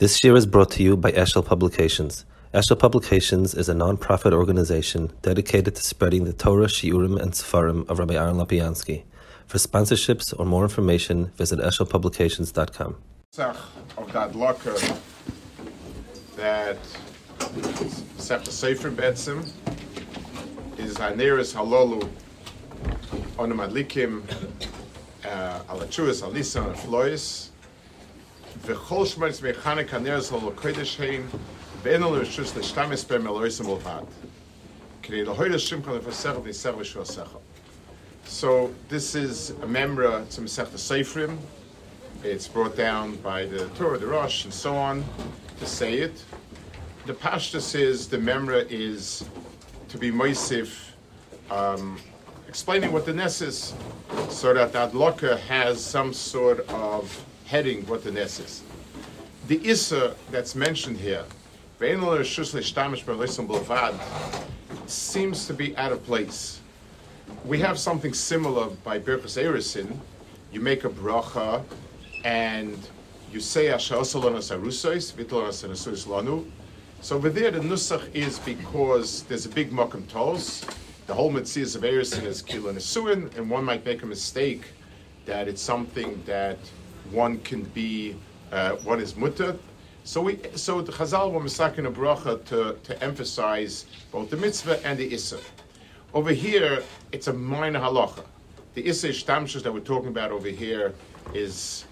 This year is brought to you by Eshel Publications. Eshel Publications is a non-profit organization dedicated to spreading the Torah, Shiurim, and Sefarim of Rabbi Aaron Lopiansky. For sponsorships or more information, visit eshelpublications.com. Of that locker that Sefta Sefer Betsim is Haneris Halolu Onomadlikim uh, Alachuas Alisa and Flois וכל שמרץ מחנק הנרס על הקודש הם, ואין לנו רשוס להשתמש בהם על עושים ולבד. כדי להוריד השם כאן לפסח וניסח ושועסך. So this is a memra to Masechta Seifrim. It's brought down by the Torah, the Rosh, and so on to say it. The Pashtus is the memra is to be moisif, um, explaining what the Ness is, so that that Adloka has some sort of heading what the Ness is. The Issa that's mentioned here, seems to be out of place. We have something similar by Birchas Erisin. You make a bracha and you say. So over there, the Nusach is because there's a big Makam Tos. The whole Mitzvah of Erisin is Kila Nesuin, and one might make a mistake that it's something that one can be, uh, one is mutter. So we, so the Chazal were misakin a bracha to, to emphasize both the mitzvah and the issa. Over here, it's a minor halacha. The issa ishtamshus that we're talking about over here is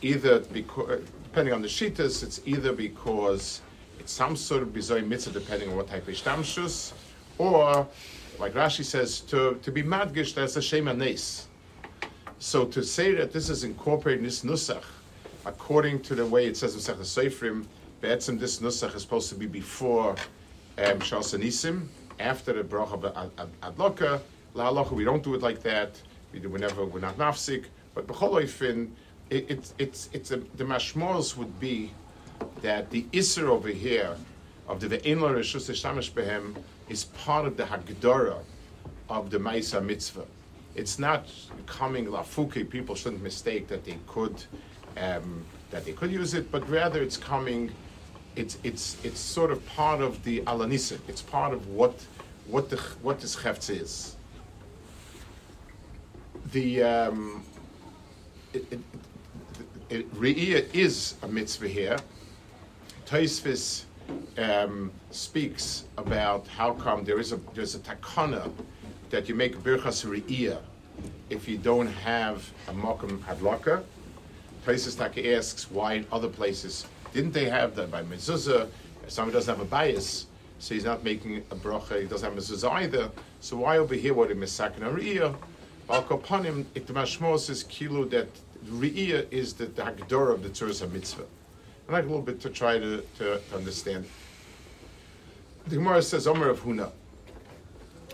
either because, depending on the shitas, it's either because it's some sort of bizoy mitzvah, depending on what type of ishtamshus, or like Rashi says, to, to be madgish, that's a shema nes. So to say that this is incorporated in this nusach, according to the way it says in Sech Seifrim, Be'etzim this nusach is supposed to be before um, Shalsanisim, after the bracha Adloka. La Aloka, we don't do it like that. We do whenever we're not nafsik. But b'choloifin, it, it, it's it's a, the mashmos would be that the iser over here of the ve'en lo reshus behem is part of the hagdara of the Maisa mitzvah it's not coming lafuki. People shouldn't mistake that they could um, that they could use it, but rather it's coming. It's it's it's sort of part of the alanisik. It's part of what what the what this chefts is. The um, it, it, it, is a mitzvah here. Taisvis um, speaks about how come there is a there's a takana that you make birchas re'iyah if you don't have a mokum hadlaka. Places Taka asks why in other places didn't they have that by mezuzah? If somebody doesn't have a bias, so he's not making a bracha, he doesn't have mezuzah either. So why over here what in misakin ariyah? Balkopanim, iktamashmos is kilu that riyah is the, the of the tzuras mitzvah. I like a little bit to try to, to, understand. The Gemara says, Omer of Huna,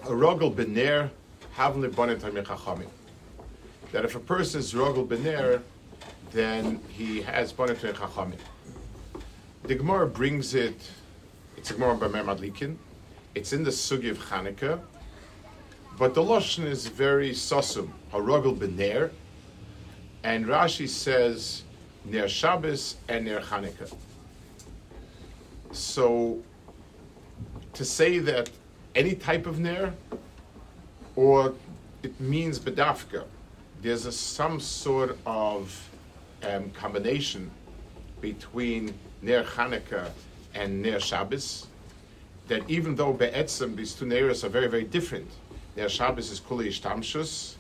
a rogel bener havli bonet. That if a person is rogel bener, then he has bonet chachamim. The Gemara brings it. It's a Gemara by Memadlikin. It's in the sugi of Chanukah, but the lashon is very sosum. A rogel bener, and Rashi says ner Shabbos and ner Chanukah. So to say that any type of ner, or it means bedafka. There's a, some sort of um, combination between Ner Hanukkah and Ner Shabbos, that even though Be'etzim, these two Neras are very, very different. Ner Shabbos is Kuli Ishtamshus,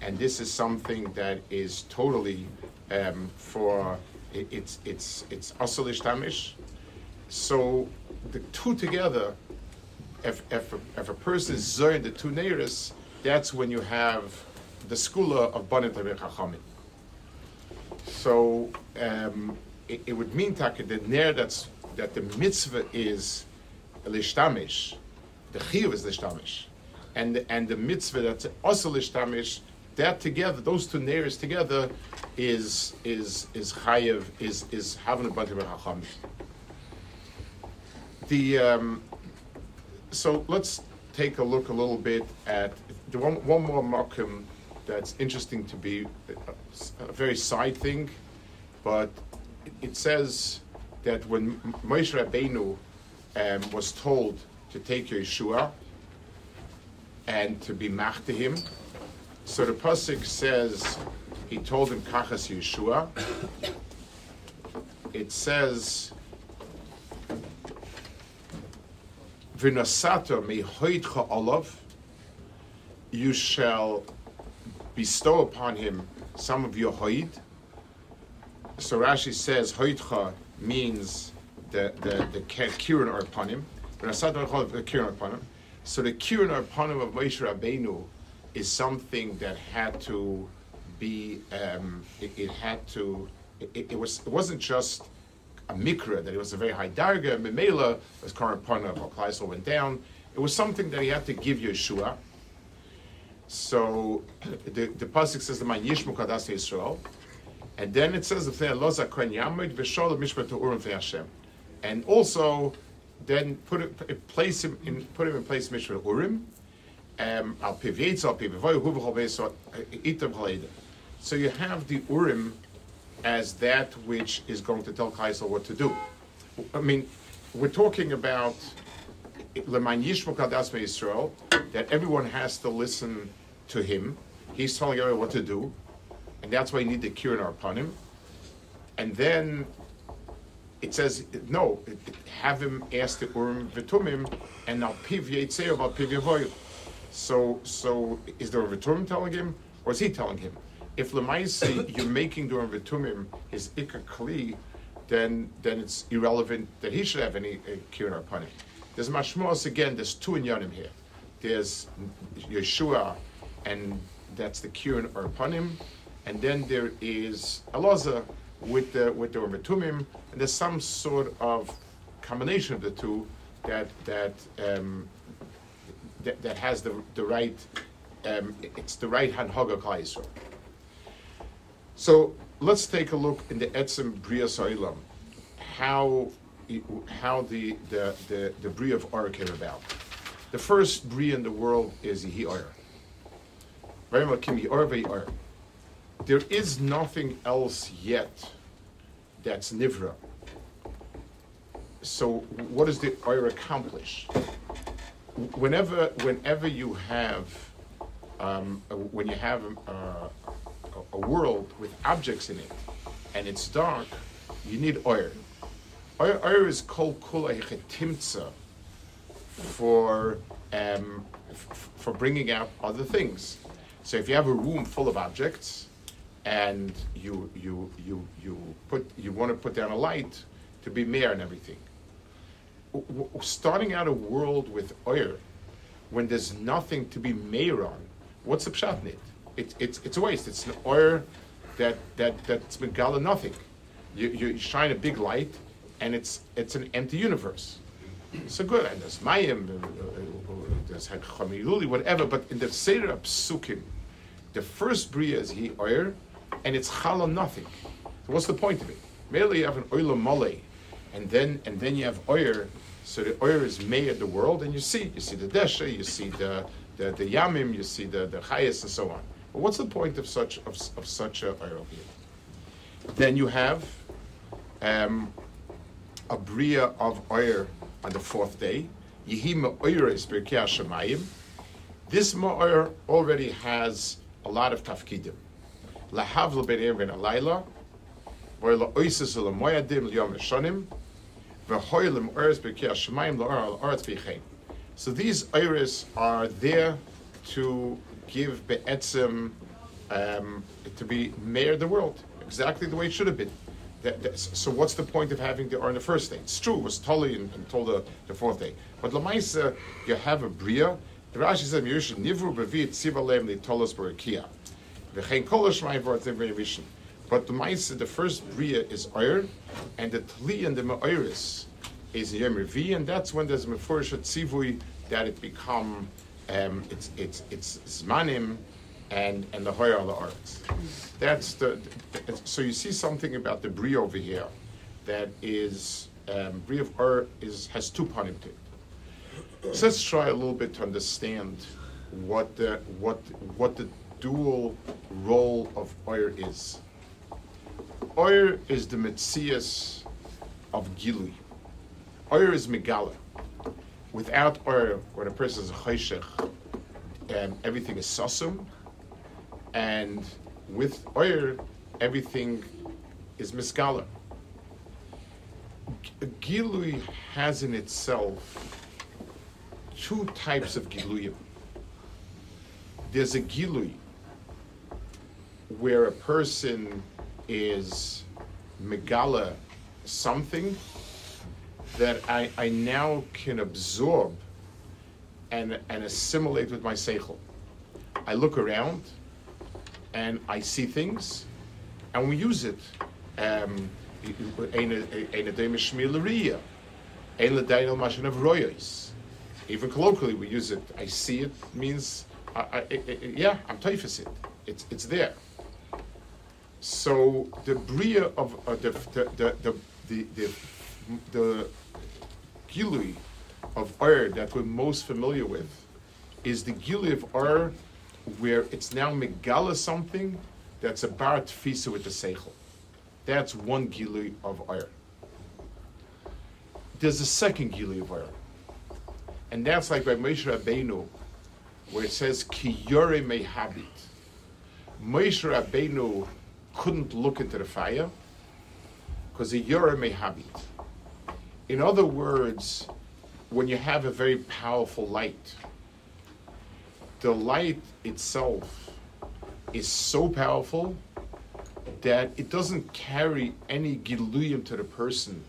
and this is something that is totally um, for, it, it's, it's, it's Asal tamish. So the two together if, if, if a person is zoyin the two neiris, that's when you have the skula of Banim Chachamim. So um, it, it, would mean taka the ner that's that the mitzvah is lishtamish, the chiyuv is lishtamish, and and the mitzvah that's also lishtamish. That together, those two neiris together, is is is chayiv is is having a bunch of chachamim. The um, so let's take a look a little bit at the one, one more mokum that's interesting to be a, a very side thing, but it, it says that when Moshe Rabbeinu um, was told to take Yeshua and to be mach to him, so the pasuk says he told him kachas Yeshua. It says. V'nasato mehoitcha olav, you shall bestow upon him some of your hoid. So Rashi says hoitcha means the the the kirin or upon him. V'nasato the upon him. So the kirin or upon him of Moshe Rabbeinu is something that had to be. Um, it, it, had to. It, it was. It wasn't just a mikra, that it was a very high darga, Memela was current of Klaisel went down. It was something that he had to give Yeshua. So the, the Pasuk says the Man Yishmu Kadas Yisrael. And then it says the Loza Kohen Yamid V'Shol Mishpat Urim Hashem. And also then put it, place him in put him in place Mishpat Urim. Al Pivyeitz al Itam So you have the Urim as that which is going to tell Kaisel what to do. I mean, we're talking about uh, Leman Yishmo Kadas Israel, that everyone has to listen to him. He's telling everyone what to do, and that's why you need the Kirin upon him. And then it says, no, have him ask the Urim Vitumim, and now Piv Yetzeh about Piv. So, so is there a Vitum telling him, or is he telling him? if Lemaisi you're making during Vitumim his Ikka Kli, then then it's irrelevant that he should have any uh, Kirin upon him. There's Mashmos again, there's two inyanim here. There's Yeshua, and that's the Kirin upon him, and then there is Elaza with the with the Vitumim, and there's some sort of combination of the two that that um, that, that has the the right um, it's the right hand Haga Yisrael. So let's take a look in the Etzem Bria Sa'ilam, how, how the, the, the, the Bria of Or came about. The first Bria in the world is Yehi Or. There is nothing else yet that's Nivra. So what does the Or accomplish? Whenever, whenever you have, um, when you have uh, a, world with objects in it and it's dark, you need oil. Oil, oil is called kula timtza for um, f- for bringing out other things. So if you have a room full of objects and you you you you put you want to put down a light to be mayor and everything. Starting out a world with oil when there's nothing to be mayor on, what's the pshat in it? it, it's, it's a waste. It's an oil that, that, that's been gala nothing. You, you shine a big light, and it's, it's an empty universe. So good, and there's Mayim, uh, uh, there's Chamiluli, whatever, but in the Seder Psukim, the first Bria is He Oyer, and it's Chala nothing. So what's the point of it? Merely you have an Oila Mole, and then and then you have Oyer, so the Oyer is made of the world, and you see, you see the Desha, you see the, the, the Yamim, you see the, the Chayas, and so on. But what's the point of such of, of such a oyer? Then you have um, a bria of oyer on the fourth day. Yehim oiris shemayim. This ma'or already has a lot of tafkidim. Lahavl ben ben alayla, v'la oisis l'moyadim l'yom shonim, So these iris are there to give be'etzim um, to be mayor of the world, exactly the way it should have been. That, that, so what's the point of having the or in the first day? It's true, it was Tully and, and told the, the fourth day. But Lamaisa, you have a Bria. The Rashi says, Nivru Bevit Sivalem Tolos Barakia. V'chein Kol Shmai Vart Rishon. But the Maisa, the first Bria is Oyer, and the Tli and the Ma'oris is Yom Revi, and that's when there's Mefurish Tzivui that it become um, it's it's it's zmanim and and the hoyer the arts. That's the, so you see something about the brie over here that is um, brie of ur is has two panim to it. So let's try a little bit to understand what the what what the dual role of oyer is. Oyer is the mitzias of Gilui. Oyer is Megala. Without Oyer, when a person is a Chayshech, um, everything is Sosum. and with Oyer, everything is Miskala. Gilui has in itself two types of Giluyim. There's a Gilui where a person is Megala something that I, I now can absorb and, and assimilate with my seichel. I look around and I see things and we use it. Um, even colloquially, we use it. I see it means, I, I, I, yeah, I'm typhus it. It's, it's there. So the bria of uh, the, the, the, the, the, the, gilui of Ur that we're most familiar with is the gilui of Ur where it's now megala something that's about tfisa with the seichel. That's one gilui of Ur. There's a second gilui of Ur. And that's like by Moshe Rabbeinu, where it says, Ki yore mehabit. Moshe Rabbeinu couldn't look into the fire because the yore mehabit. In other words, when you have a very powerful light, the light itself is so powerful that it doesn't carry any giluyim to the person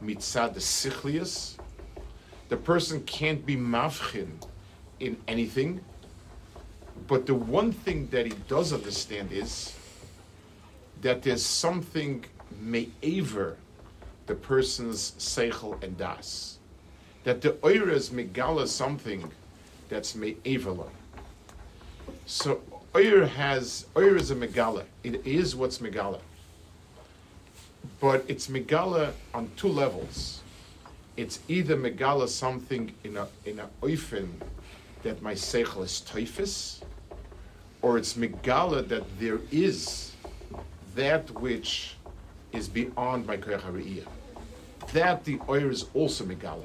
mitzad the sichlius. The person can't be mafchin in anything. But the one thing that he does understand is that there's something me'aver the person's seichel and das. That the oira is megala something that's me'averla. So oir has oir is a megala. It is what's megala. But it's megala on two levels. It's either megala something in a in a oifen that my seichel is typhus, or it's megala that there is that which is beyond my koyach That the oir is also megala.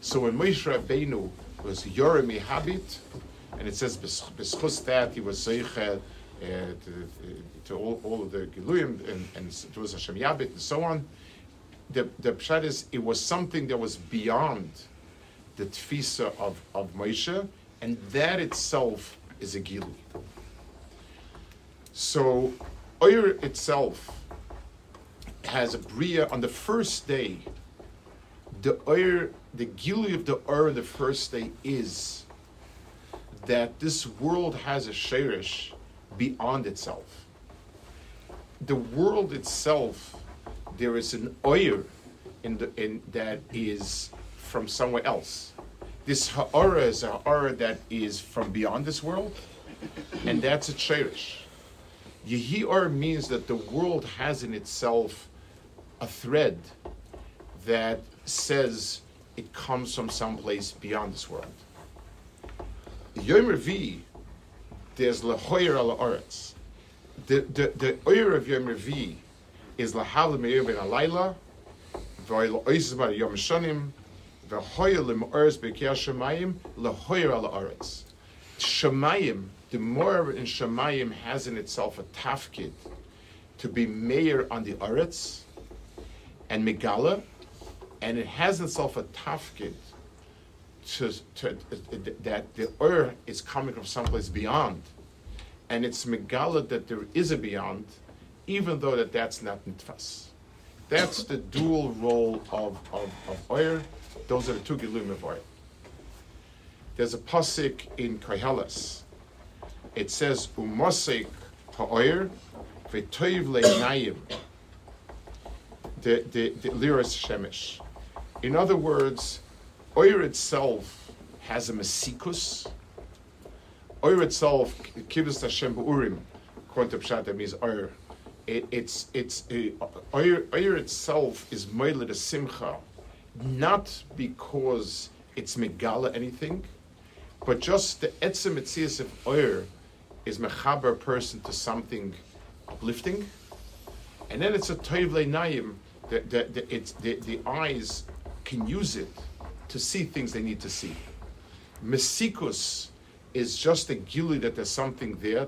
So when Moshe Rabbeinu was Yoremi Habit, and it says beschus that he was zeicha uh, to, to all, all, of the Giluyim and, and it was Hashem Yabit and so on. The the pshat is it was something that was beyond the tfisa of of Moshe, and that itself is a Gilui. So Oyer itself has a bria on the first day. The Oyer, the Gilui of the Oyer the first day is that this world has a sherish beyond itself. The world itself, there is an Oyer in the in that is from somewhere else. This ha'ara is a ha'ara that is from beyond this world, and that's a cherish. Yehi means that the world has in itself a thread that says it comes from someplace beyond this world. Yom Revi, there's Lahoyer al Oretz. The the the oyer of Yom Revi is Lahal Meir ben Alayla, V'oil Oises Bar Yom Shanim, V'hoyer Lim Oretz B'Kiyah Shemayim, Lahoyer al Oretz. Shemayim the more in Shemayim has in itself a tafkid to be mayor on the Aretz and Megala, and it has in itself a tafkid to, to, that the Ur is coming from someplace beyond, and it's Megala that there is a beyond, even though that that's not Nitfas. That's the dual role of, of, of Ur. Those are the two Gilum of Ur. There's a pasuk in Koheles it says umosik ha'oyer v'toiv le'nayim the the liras shemesh. In other words, oyer itself has a mesikus. Oyer itself, kivus Hashem b'urim, according to Pshat, that means oyer. It, it's it's uh, oyer, oyer itself is moiled a simcha, not because it's megala anything, but just the etzem etzias of oyer is mechaber a person to something uplifting, and then it's a toiv naim that the, the, it's, the, the eyes can use it to see things they need to see. Mesikus is just a gili that there's something there.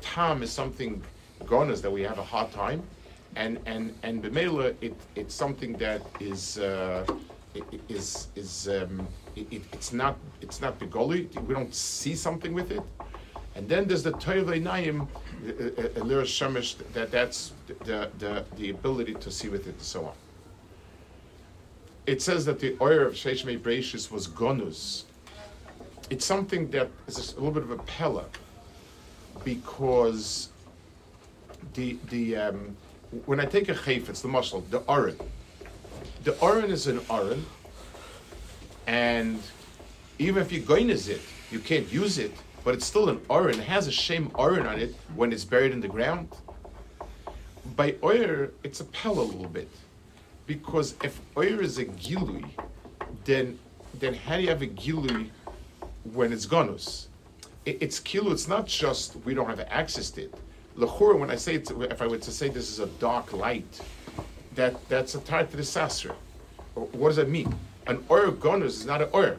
Tam is something gonas that we have a hard time, and and and b'meila it it's something that is uh, is is um, it, it's not it's not begoli. We don't see something with it, and then there's the toivei naim uh, uh, uh, lir Shemesh, that that's the, the the ability to see with it and so on. It says that the oil of Sheish Breishis was gonus. It's something that is a little bit of a pella because the the um, when I take a chayf, it's the muscle, the aron. The aron is an aron, and even if you goiniz it, you can't use it, but it's still an aron. It has a shame aron on it when it's buried in the ground. By oyer, it's a pella a little bit, because if oyer is a gilui, then then how do you have a gilui when it's gonus? It, it's kilu. It's not just we don't have access to it Lechura, when I say it, if I were to say this is a dark light, that that's a tied to the sasra. What does that mean? An oyer gonus is not an oyer.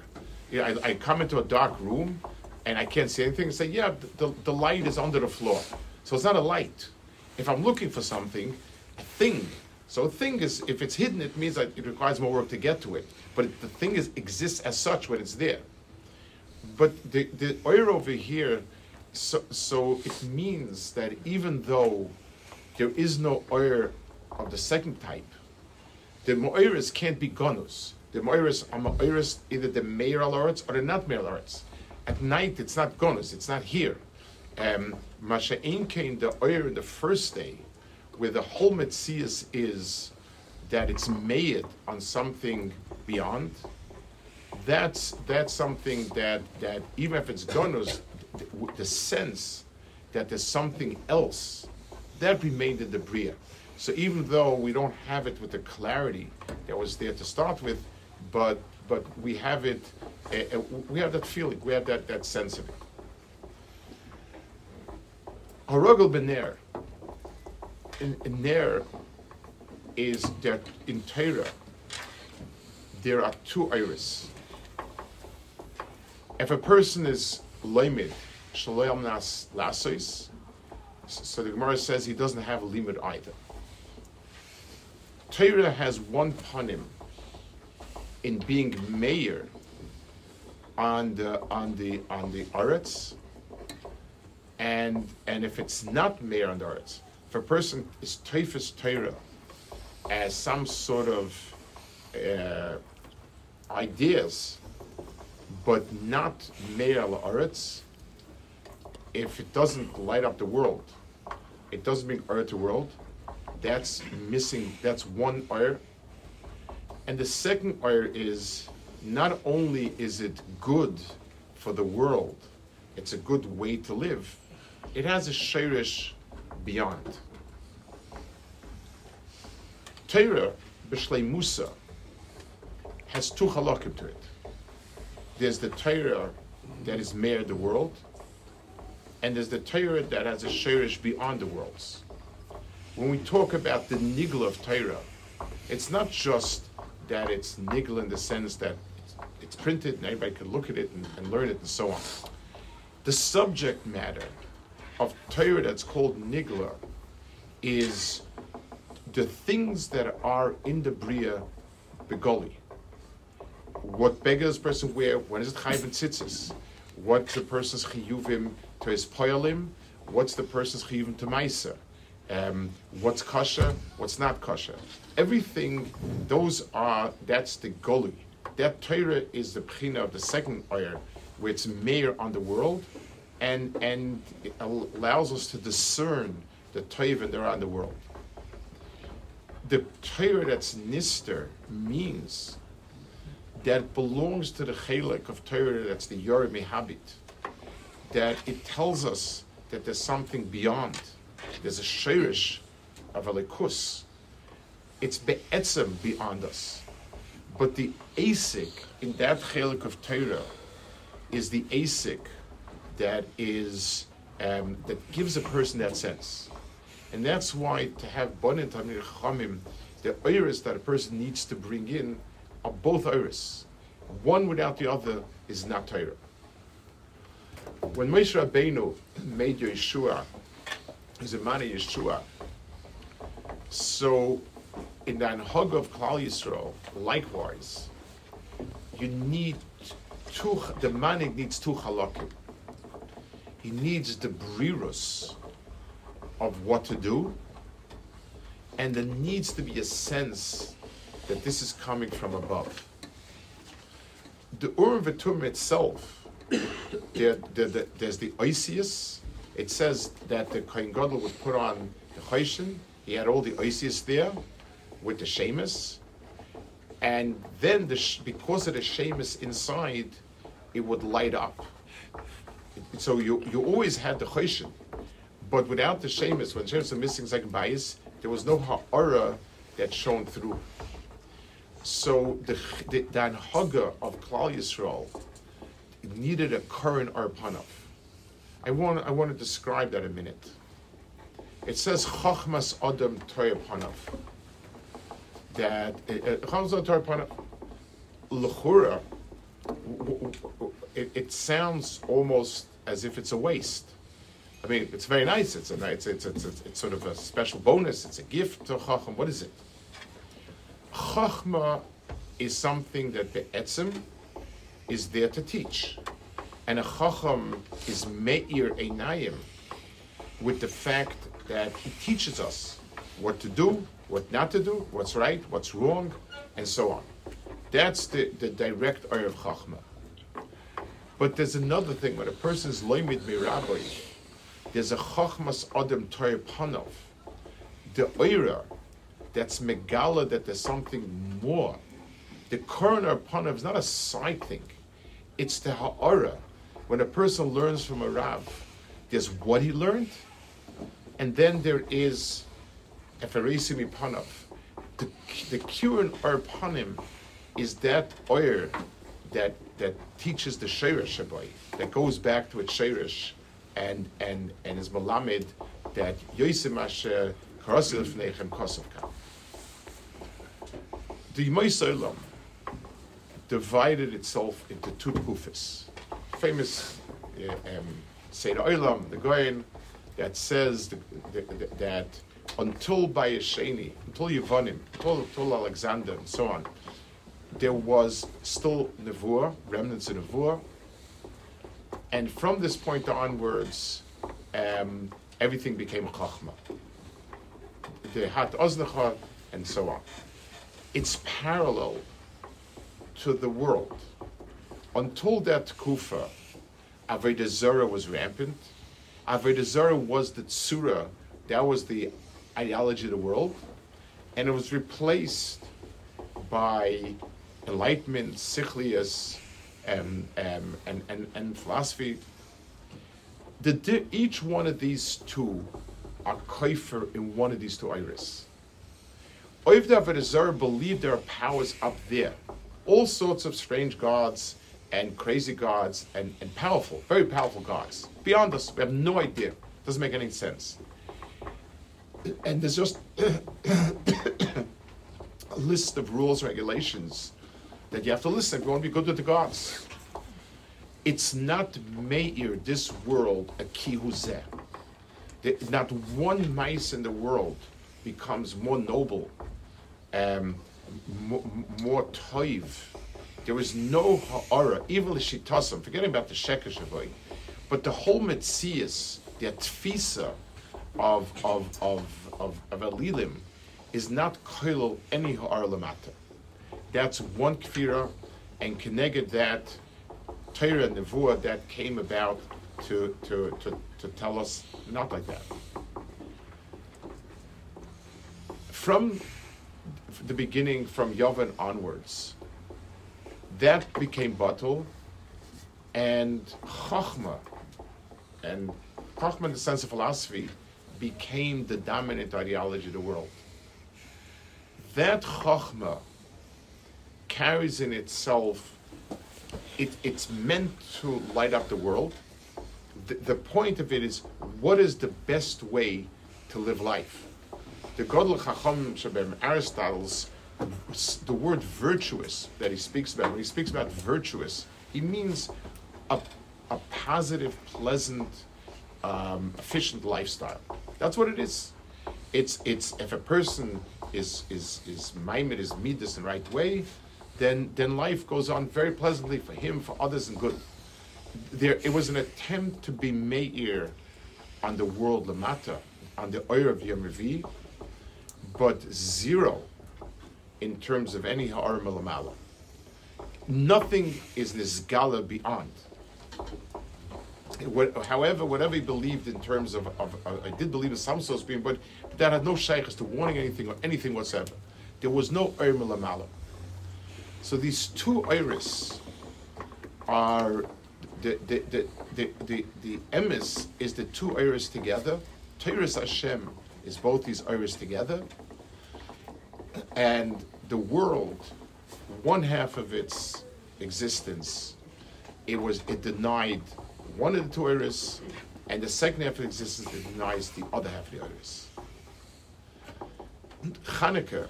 I, I, come into a dark room and I can't see anything say, yeah, the, the light is under the floor. So it's not a light. If I'm looking for something, a thing. So a thing is, if it's hidden, it means that it requires more work to get to it. But it, the thing is exists as such when it's there. But the, the oyer over here, so, so it means that even though there is no oil of the second type, the moiris can't be gonus. The moiris are moiris either the meir alarts or the not alarts. At night, it's not gonus. It's not here. Um, Masha came the in the first day, where the whole metzias is that it's made on something beyond. That's that's something that that even if it's gonus, the, the sense that there's something else that remained in the Bria. So even though we don't have it with the clarity that was there to start with, but but we have it, uh, uh, we have that feeling, we have that, that sense of it. Harogel in Ner is that in Torah, there are two iris. If a person is loimid, shaloyam nas lasois. So the Gemara says he doesn't have a limit either. Torah has one panim in being mayor on the on the on the aretz, and and if it's not mayor on the aretz, if a person is teifus Torah as some sort of uh, ideas but not Me'al Aretz, if it doesn't light up the world, it doesn't bring Earth to world, that's missing, that's one oir. And the second oir is not only is it good for the world, it's a good way to live, it has a shirish beyond. Torah, B'Shlei Musa, has two halakim to it. There's the Torah that is mayor the world, and there's the Torah that has a shirish beyond the worlds. When we talk about the nigla of Torah, it's not just that it's nigla in the sense that it's, printed and everybody can look at it and, and, learn it and so on. The subject matter of Torah that's called nigla is the things that are in the Bria Begoli what beggars person wear, when is it chayv and tzitzis? What's the person's chiyuvim to his poyalim? What's the person's chiyuvim to maisa? Um, what's kasha? What's not kasha? Everything, those are, that's the goli. That Torah is the pchina of the second oyer, where it's mayor on the world, and, and allows us to discern the Torah that are on the world. The Torah that's nister means that belongs to the chelik of Torah, that's the Yorim Habit, that it tells us that there's something beyond. There's a shirish of a likus. It's be'etzem beyond us. But the asik in that chelik of Torah is the asik that is um, that gives a person that sense. And that's why to have Bonin Tamir Chamim the iris that a person needs to bring in are both iris. One without the other is not Torah. When Moshe Rabbeinu made Yeshua, he's a man of Yeshua. So, in the Anhag of Klal Yisrael, likewise, you need two. The manik needs two halakim. He needs the brirus of what to do, and there needs to be a sense that this is coming from above. The Urim V'Tum itself, there, there, there, there's the Oisius. It says that the Kohen Gadol would put on the Choshen. He had all the Oisius there with the Shemus. And then, the, because of the Shemus inside, it would light up. So you, you always had the Choshen. But without the Shemus, when Shemus was missing second bias, there was no Ha'ara that shone through. So the the, the Anhaga of Klal Yisrael needed a current arpanav. I want I want to describe that a minute. It says Chachmas Adam Toyapanav. That uh, uh, Chachmas Adam Toyapanav Lechura. It, it sounds almost as if it's a waste. I mean, it's very nice. It's a it's it's, it's, it's sort of a special bonus. It's a gift to Chacham. What is it? Chachma is something that the etzim is there to teach. And a Chacham is Me'ir Einayim with the fact that he teaches us what to do, what not to do, what's right, what's wrong, and so on. That's the, the direct of Chachma. But there's another thing, when a person is Loimid Mirabai, there's a Chachmas Adam Torah Panov. The Oira, that's Megala, that there's something more. The current Panov is not a side thing, it's the Ha'ara. When a person learns from a Rav, there's what he learned, and then there is Eferesim Panov. The, the Kuran Arpanim is that oir that that teaches the Sheirish Shabai, that goes back to its Sheirish and and and is Malamed that Yosem Asher Karasil Fnechem Kosovka. The Moisolam divided itself into two kufis. Famous uh, um, Olam, the Goyen, that says the, the, the, that until Bayesheni, until Yevonim, until, until Alexander, and so on, there was still Nevuah, remnants of Nevuah, and from this point onwards, um, everything became Chachma. The Hat Oznecha, and so on. It's parallel to the world. Until that Kufa, Avodah was rampant. Avodah was the Tzura, that was the ideology of the world, and it was replaced by enlightenment, sichlius, um, um, and, and, and philosophy. The, each one of these two are kaifer in one of these two iris. Oivda Avodah believe there are powers up there, all sorts of strange gods and crazy gods and, and powerful, very powerful gods. Beyond us, we have no idea. Doesn't make any sense. And there's just a list of rules, regulations that you have to listen if you want to be good with the gods. It's not Meir, this world, a kihuzeh. Not one mice in the world becomes more noble, um, more, more toiv. There is no ha'ara, even the shitasim, forgetting about the sheker shavoy, but the whole metzias, the tfisa of, of, of, of, of Elilim, is not koilel any lamata. That's one kfira, and connected that Torah Nevuah that came about to, to, to, to tell us not like that. From the beginning, from Yovan onwards, that became Batul, and Chachma, and Chachma in the sense of philosophy, became the dominant ideology of the world. That Chachma carries in itself, it, it's meant to light up the world. The, the point of it is what is the best way to live life? the Godel Chacham Shabem Aristotle's the word virtuous that he speaks about, when he speaks about virtuous, he means a, a positive, pleasant, um, efficient lifestyle. That's what it is. It's it's if a person is is is maimed is midas in the right way, then then life goes on very pleasantly for him, for others, and good. There, it was an attempt to be meir on the world lamata, on the oir of Yom Revi, but zero in terms of any ha'ar malamala. Nothing is nisgala beyond. What, however, whatever he believed in terms of, of, of I did believe in some sorts being, but, but that had no shaykhs to warning anything or anything whatsoever. There was no oir malamala. So these two iris are the the the the the, the emes is the two iris together. Teiris Hashem is both these iris together, and the world, one half of its existence, it was it denied one of the two iris, and the second half of existence denies the other half of the iris. Hanukkah,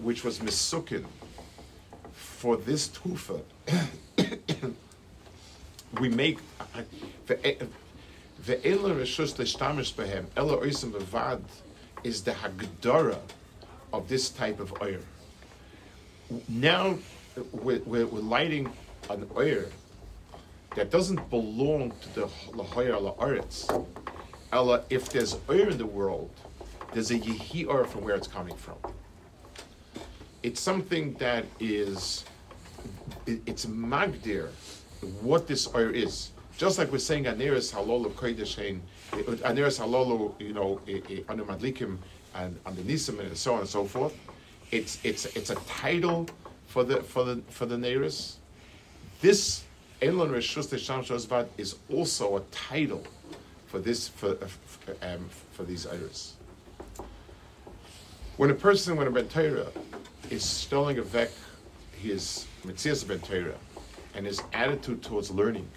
which was misukin for this tufa, we make the ela reshus leshtamish behem ela oisim bevad is the hagdara of this type of oil. Now we're, we're, we're lighting an oil that doesn't belong to the lahoyer la'aretz. Ella, if there's oil in the world, there's a yehi oil from where it's coming from. It's something that is, it's magdir, what this oil is. Just like we're saying Aneris Halolu Kodesh Aneris Halolu, you know, eh, eh, under Madlikim and under Nisim and so on and so forth. It's it's it's a title for the for the for the Neris. This Elon Reshus Shosvad is also a title for this for for, um, for these iris. When a person, when a Ben is stealing a vek, he is Mitzias Ben Torah, and his attitude towards learning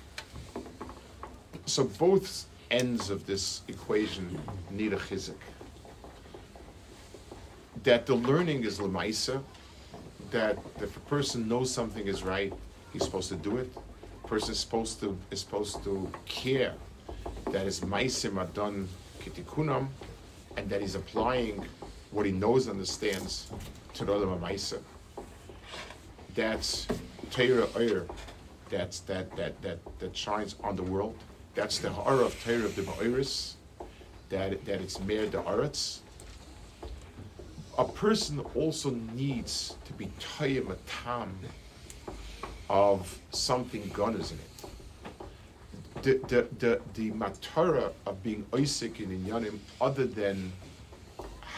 so both ends of this equation need a chizik. That the learning is lemaisa, that if a person knows something is right, he's supposed to do it. Person is supposed to is supposed to care that his maisim are done kitikunam, and that he's applying what he knows and understands to the other maisa. That's Torah Oyer, that's that that that that shines on the world. That's the hara of Torah of the Ma'iris, that, that it's mer the aretz. A person also needs to be tayim a tam of something God is in it. The, the, the, the matara of being Isaac in Inyanim, other than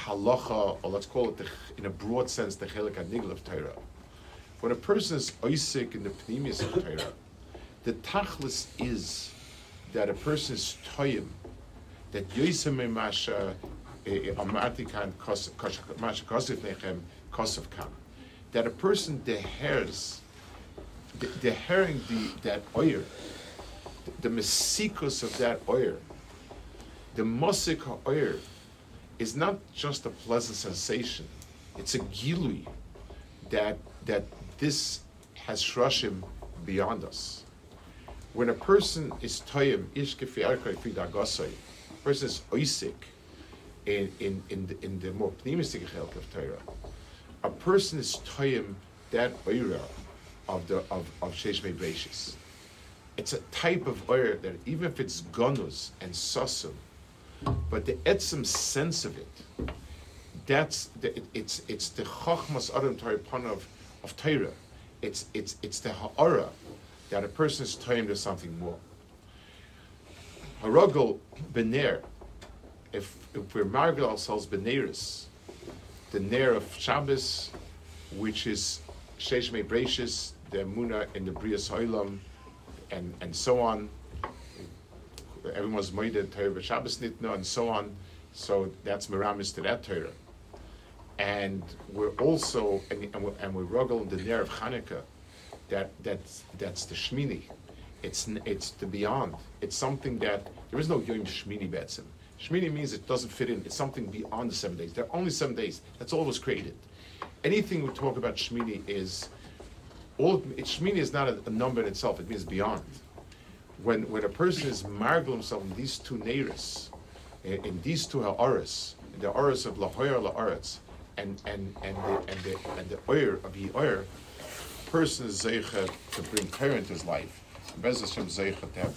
halacha, or let's call it the, in a broad sense, the chelik anigl of Torah. When a person is Isaac in the pneumius of Torah, the tachlis is that a person is toyim, that yoisem masha eh, eh, amatikan masha kosef nechem kosef kam, that a person dehers, dehering the that oyer, the mesikus of that oyer, the mosik oyer, is not just a pleasant sensation; it's a gilui that that this has shrushim beyond us. When a person is toyim ish a person is oisik in in in the, in the more pneumistic of Torah, a person is toyim that oira of the of of sheish beishis. It's a type of oira that even if it's gonus and sasum, but the etzim sense of it, that's the, it, it's it's the chachmas adam of of Torah. It's it's it's the ha'ara that a person is time to something more. Harogel bener, if, if we're margul ourselves beneris, the ner of Shabbos, which is Sheish Breishis, the Muna in the Bria Soilam, and, and so on. Everyone's moided Torah Shabbos Nitna and so on. So that's Miramis to that Torah. And we're also, and, and we're, and we're the Ner of Hanukkah, that that's that's the Shmini. It's it's the beyond. It's something that there is no Yom Shmini Betzim. Shmini means it doesn't fit in. It's something beyond the seven days. There are only seven days. That's all was created. Anything we talk about Shmini is all. It, Shmini is not a, a, number in itself. It means beyond. When when a person is margul himself in these two neiris, in, in, these two ha'aris, the aris of lahoyer la'aretz, and and and the and the and the oir of oir, person is zeicha to bring parent his life. Zeicha to have